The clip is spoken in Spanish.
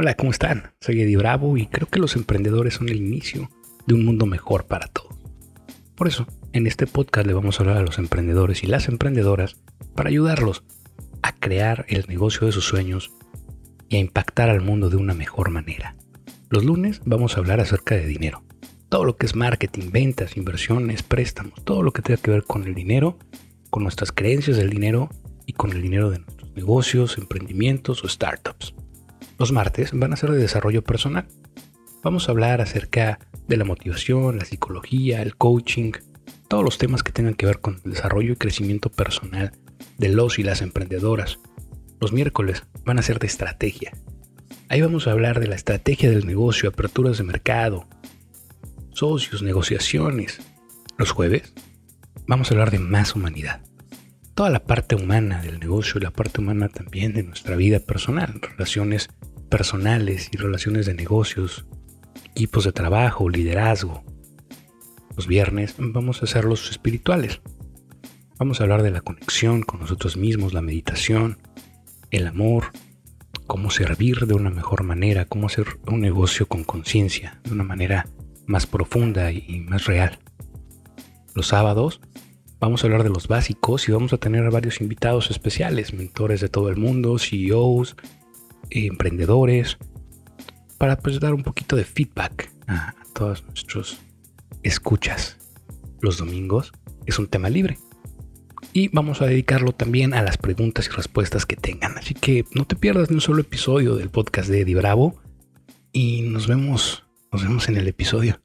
Hola, ¿cómo están? Soy Eddie Bravo y creo que los emprendedores son el inicio de un mundo mejor para todos. Por eso, en este podcast le vamos a hablar a los emprendedores y las emprendedoras para ayudarlos a crear el negocio de sus sueños y a impactar al mundo de una mejor manera. Los lunes vamos a hablar acerca de dinero. Todo lo que es marketing, ventas, inversiones, préstamos, todo lo que tenga que ver con el dinero, con nuestras creencias del dinero y con el dinero de nuestros negocios, emprendimientos o startups. Los martes van a ser de desarrollo personal. Vamos a hablar acerca de la motivación, la psicología, el coaching, todos los temas que tengan que ver con el desarrollo y crecimiento personal de los y las emprendedoras. Los miércoles van a ser de estrategia. Ahí vamos a hablar de la estrategia del negocio, aperturas de mercado, socios, negociaciones. Los jueves vamos a hablar de más humanidad. Toda la parte humana del negocio y la parte humana también de nuestra vida personal, relaciones personales y relaciones de negocios, equipos de trabajo, liderazgo. Los viernes vamos a hacer los espirituales. Vamos a hablar de la conexión con nosotros mismos, la meditación, el amor, cómo servir de una mejor manera, cómo hacer un negocio con conciencia, de una manera más profunda y más real. Los sábados vamos a hablar de los básicos y vamos a tener a varios invitados especiales, mentores de todo el mundo, CEOs, emprendedores, para pues dar un poquito de feedback a, todos nuestros escuchas. Los domingos es un tema libre. Y vamos a dedicarlo también a las preguntas y respuestas que tengan. Así que no te pierdas ni un solo episodio del podcast de Eddie Bravo. Y nos vemos, nos vemos en el episodio.